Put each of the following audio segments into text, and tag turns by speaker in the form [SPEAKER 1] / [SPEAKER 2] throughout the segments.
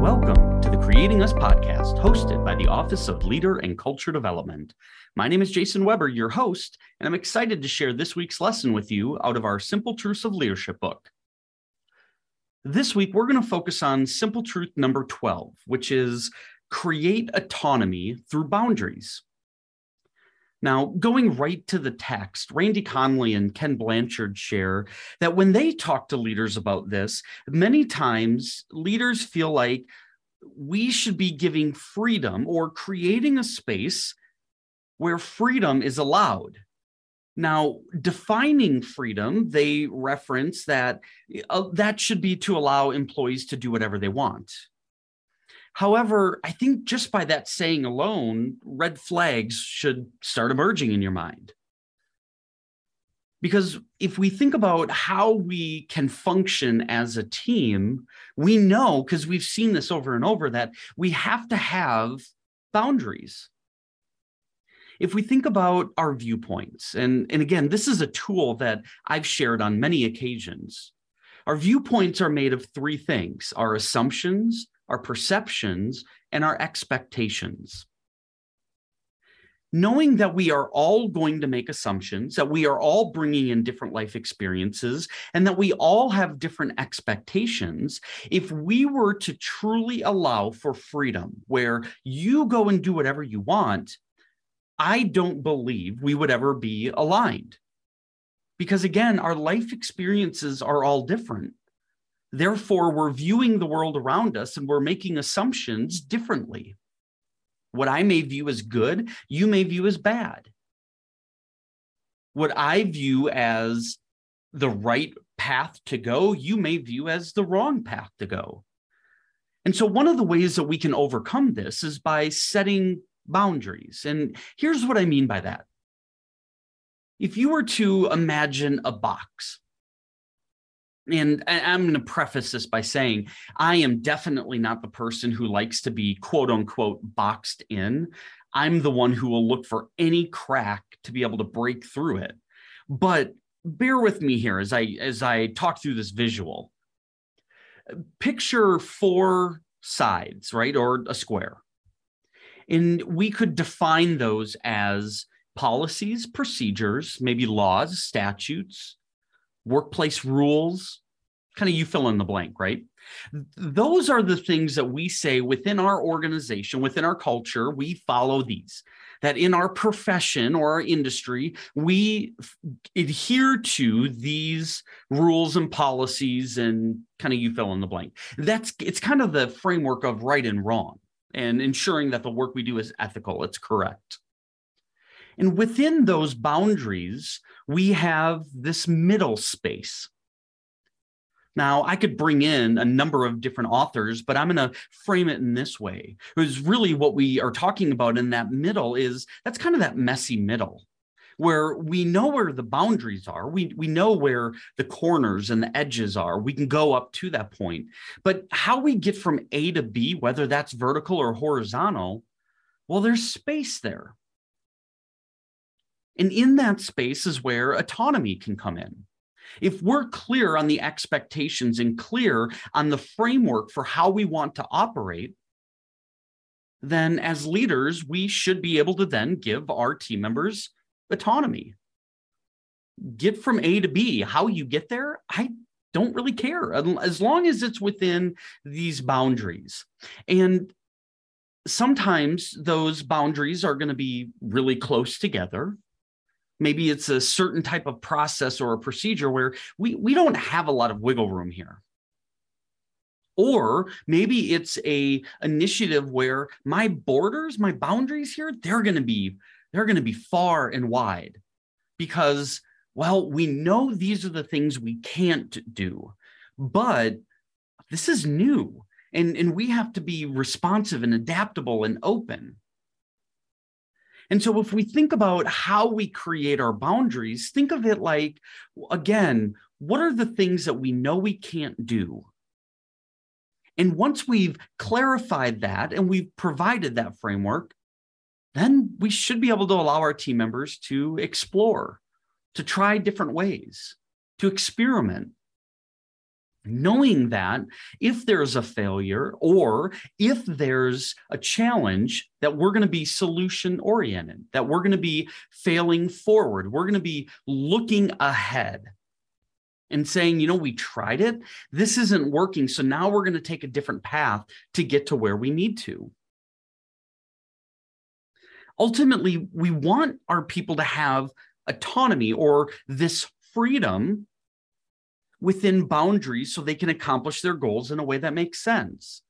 [SPEAKER 1] Welcome to the Creating Us podcast, hosted by the Office of Leader and Culture Development. My name is Jason Weber, your host, and I'm excited to share this week's lesson with you out of our Simple Truths of Leadership book. This week, we're going to focus on simple truth number 12, which is create autonomy through boundaries. Now, going right to the text, Randy Conley and Ken Blanchard share that when they talk to leaders about this, many times leaders feel like we should be giving freedom or creating a space where freedom is allowed. Now, defining freedom, they reference that uh, that should be to allow employees to do whatever they want. However, I think just by that saying alone, red flags should start emerging in your mind. Because if we think about how we can function as a team, we know, because we've seen this over and over, that we have to have boundaries. If we think about our viewpoints, and, and again, this is a tool that I've shared on many occasions. Our viewpoints are made of three things our assumptions, our perceptions, and our expectations. Knowing that we are all going to make assumptions, that we are all bringing in different life experiences, and that we all have different expectations, if we were to truly allow for freedom, where you go and do whatever you want, I don't believe we would ever be aligned. Because again, our life experiences are all different. Therefore, we're viewing the world around us and we're making assumptions differently. What I may view as good, you may view as bad. What I view as the right path to go, you may view as the wrong path to go. And so, one of the ways that we can overcome this is by setting boundaries. And here's what I mean by that. If you were to imagine a box, and I'm going to preface this by saying I am definitely not the person who likes to be quote unquote boxed in. I'm the one who will look for any crack to be able to break through it. But bear with me here as I as I talk through this visual. Picture four sides, right? Or a square. And we could define those as policies, procedures, maybe laws, statutes, workplace rules, kind of you fill in the blank, right? Those are the things that we say within our organization, within our culture, we follow these. That in our profession or our industry, we adhere to these rules and policies and kind of you fill in the blank. That's it's kind of the framework of right and wrong and ensuring that the work we do is ethical, it's correct. And within those boundaries, we have this middle space. Now, I could bring in a number of different authors, but I'm going to frame it in this way. Because really, what we are talking about in that middle is that's kind of that messy middle where we know where the boundaries are. We, we know where the corners and the edges are. We can go up to that point. But how we get from A to B, whether that's vertical or horizontal, well, there's space there. And in that space is where autonomy can come in. If we're clear on the expectations and clear on the framework for how we want to operate, then as leaders, we should be able to then give our team members autonomy. Get from A to B. How you get there, I don't really care as long as it's within these boundaries. And sometimes those boundaries are going to be really close together. Maybe it's a certain type of process or a procedure where we, we don't have a lot of wiggle room here or maybe it's a initiative where my borders my boundaries here they're going to be they're going to be far and wide because, well, we know these are the things we can't do, but this is new and, and we have to be responsive and adaptable and open. And so, if we think about how we create our boundaries, think of it like, again, what are the things that we know we can't do? And once we've clarified that and we've provided that framework, then we should be able to allow our team members to explore, to try different ways, to experiment. Knowing that if there's a failure or if there's a challenge that we're going to be solution oriented that we're going to be failing forward. We're going to be looking ahead and saying you know we tried it. This isn't working. So now we're going to take a different path to get to where we need to. Ultimately we want our people to have autonomy or this freedom within boundaries so they can accomplish their goals in a way that makes sense.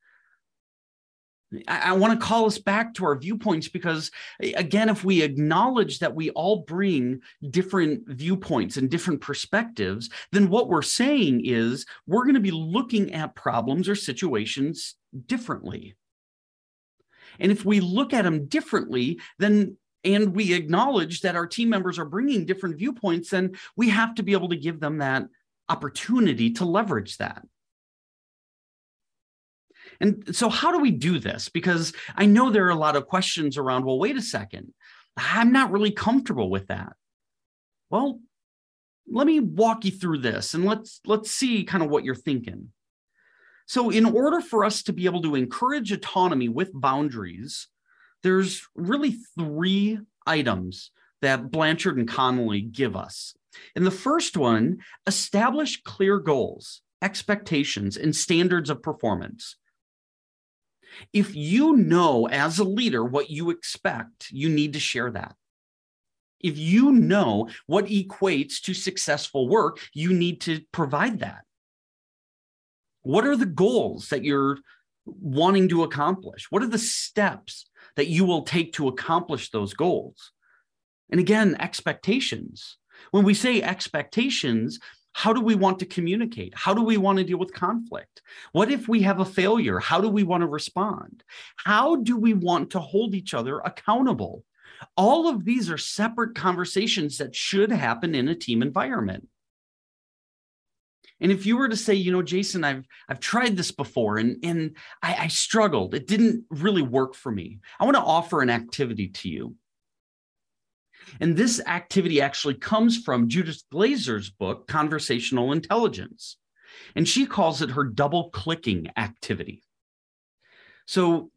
[SPEAKER 1] I, I want to call us back to our viewpoints because, again, if we acknowledge that we all bring different viewpoints and different perspectives, then what we're saying is we're going to be looking at problems or situations differently. And if we look at them differently, then and we acknowledge that our team members are bringing different viewpoints, then we have to be able to give them that opportunity to leverage that. And so, how do we do this? Because I know there are a lot of questions around, well, wait a second, I'm not really comfortable with that. Well, let me walk you through this and let's let's see kind of what you're thinking. So, in order for us to be able to encourage autonomy with boundaries, there's really three items that Blanchard and Connolly give us. In the first one, establish clear goals, expectations, and standards of performance. If you know as a leader what you expect, you need to share that. If you know what equates to successful work, you need to provide that. What are the goals that you're wanting to accomplish? What are the steps that you will take to accomplish those goals? And again, expectations. When we say expectations, how do we want to communicate? How do we want to deal with conflict? What if we have a failure? How do we want to respond? How do we want to hold each other accountable? All of these are separate conversations that should happen in a team environment. And if you were to say, you know, Jason, I've I've tried this before and and I, I struggled, it didn't really work for me. I want to offer an activity to you. And this activity actually comes from Judith Glaser's book, Conversational Intelligence. And she calls it her double clicking activity. So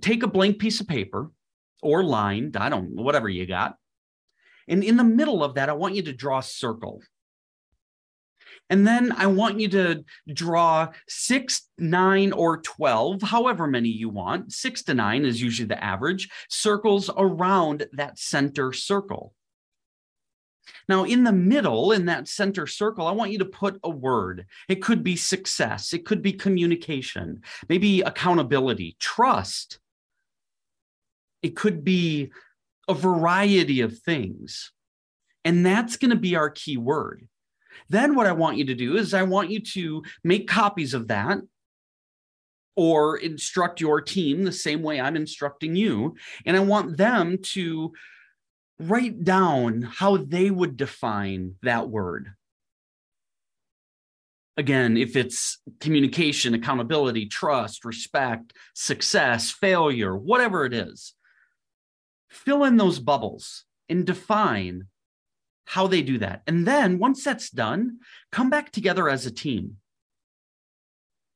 [SPEAKER 1] take a blank piece of paper or lined, I don't whatever you got. And in the middle of that, I want you to draw a circle. And then I want you to draw six, nine, or 12, however many you want. Six to nine is usually the average, circles around that center circle. Now, in the middle, in that center circle, I want you to put a word. It could be success, it could be communication, maybe accountability, trust. It could be a variety of things. And that's going to be our key word. Then what I want you to do is I want you to make copies of that or instruct your team the same way I'm instructing you. And I want them to write down how they would define that word. Again, if it's communication, accountability, trust, respect, success, failure, whatever it is, fill in those bubbles and define how they do that. And then once that's done, come back together as a team.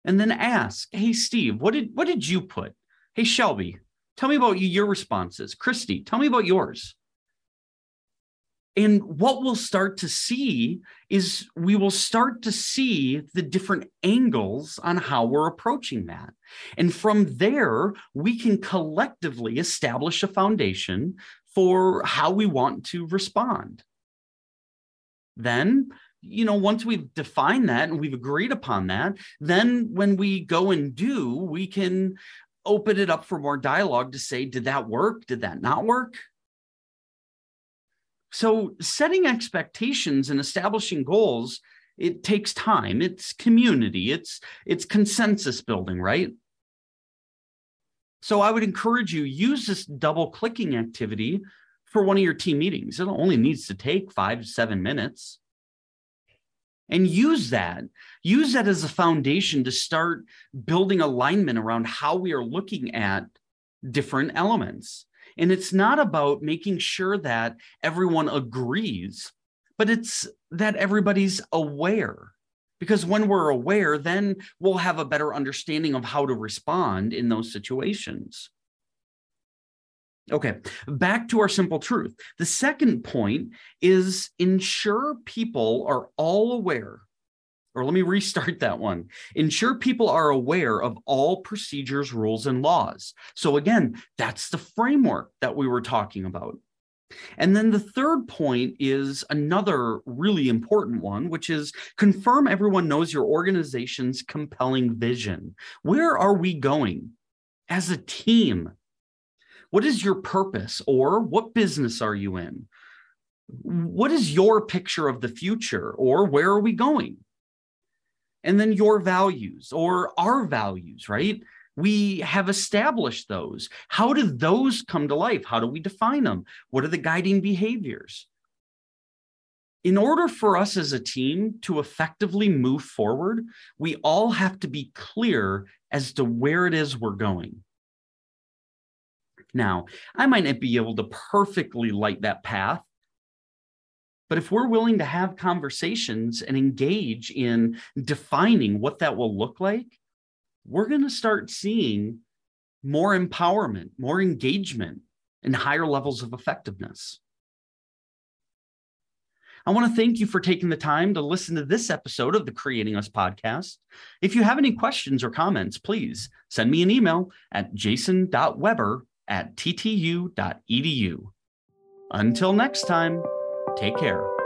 [SPEAKER 1] And then ask, hey, Steve, what did what did you put? Hey, Shelby, tell me about you, your responses. Christy, tell me about yours. And what we'll start to see is we will start to see the different angles on how we're approaching that. And from there, we can collectively establish a foundation for how we want to respond then you know once we've defined that and we've agreed upon that then when we go and do we can open it up for more dialogue to say did that work? Did that not work? So setting expectations and establishing goals it takes time. It's community. It's it's consensus building right? So i would encourage you use this double clicking activity for one of your team meetings. It only needs to take five to seven minutes. And use that. Use that as a foundation to start building alignment around how we are looking at different elements. And it's not about making sure that everyone agrees, but it's that everybody's aware Because when we're aware, then we'll have a better understanding of how to respond in those situations. Okay, back to our simple truth. The second point is ensure people are all aware, or let me restart that one. Ensure people are aware of all procedures, rules, and laws. So, again, that's the framework that we were talking about. And then the third point is another really important one, which is confirm everyone knows your organization's compelling vision. Where are we going as a team? What is your purpose or what business are you in? What is your picture of the future or where are we going? And then your values or our values, right? We have established those. How do those come to life? How do we define them? What are the guiding behaviors? In order for us as a team to effectively move forward, we all have to be clear as to where it is we're going. Now, I might not be able to perfectly light that path, but if we're willing to have conversations and engage in defining what that will look like, we're going to start seeing more empowerment, more engagement, and higher levels of effectiveness. I want to thank you for taking the time to listen to this episode of the Creating Us podcast. If you have any questions or comments, please send me an email at jason.weber at ttu.edu. Until next time, take care.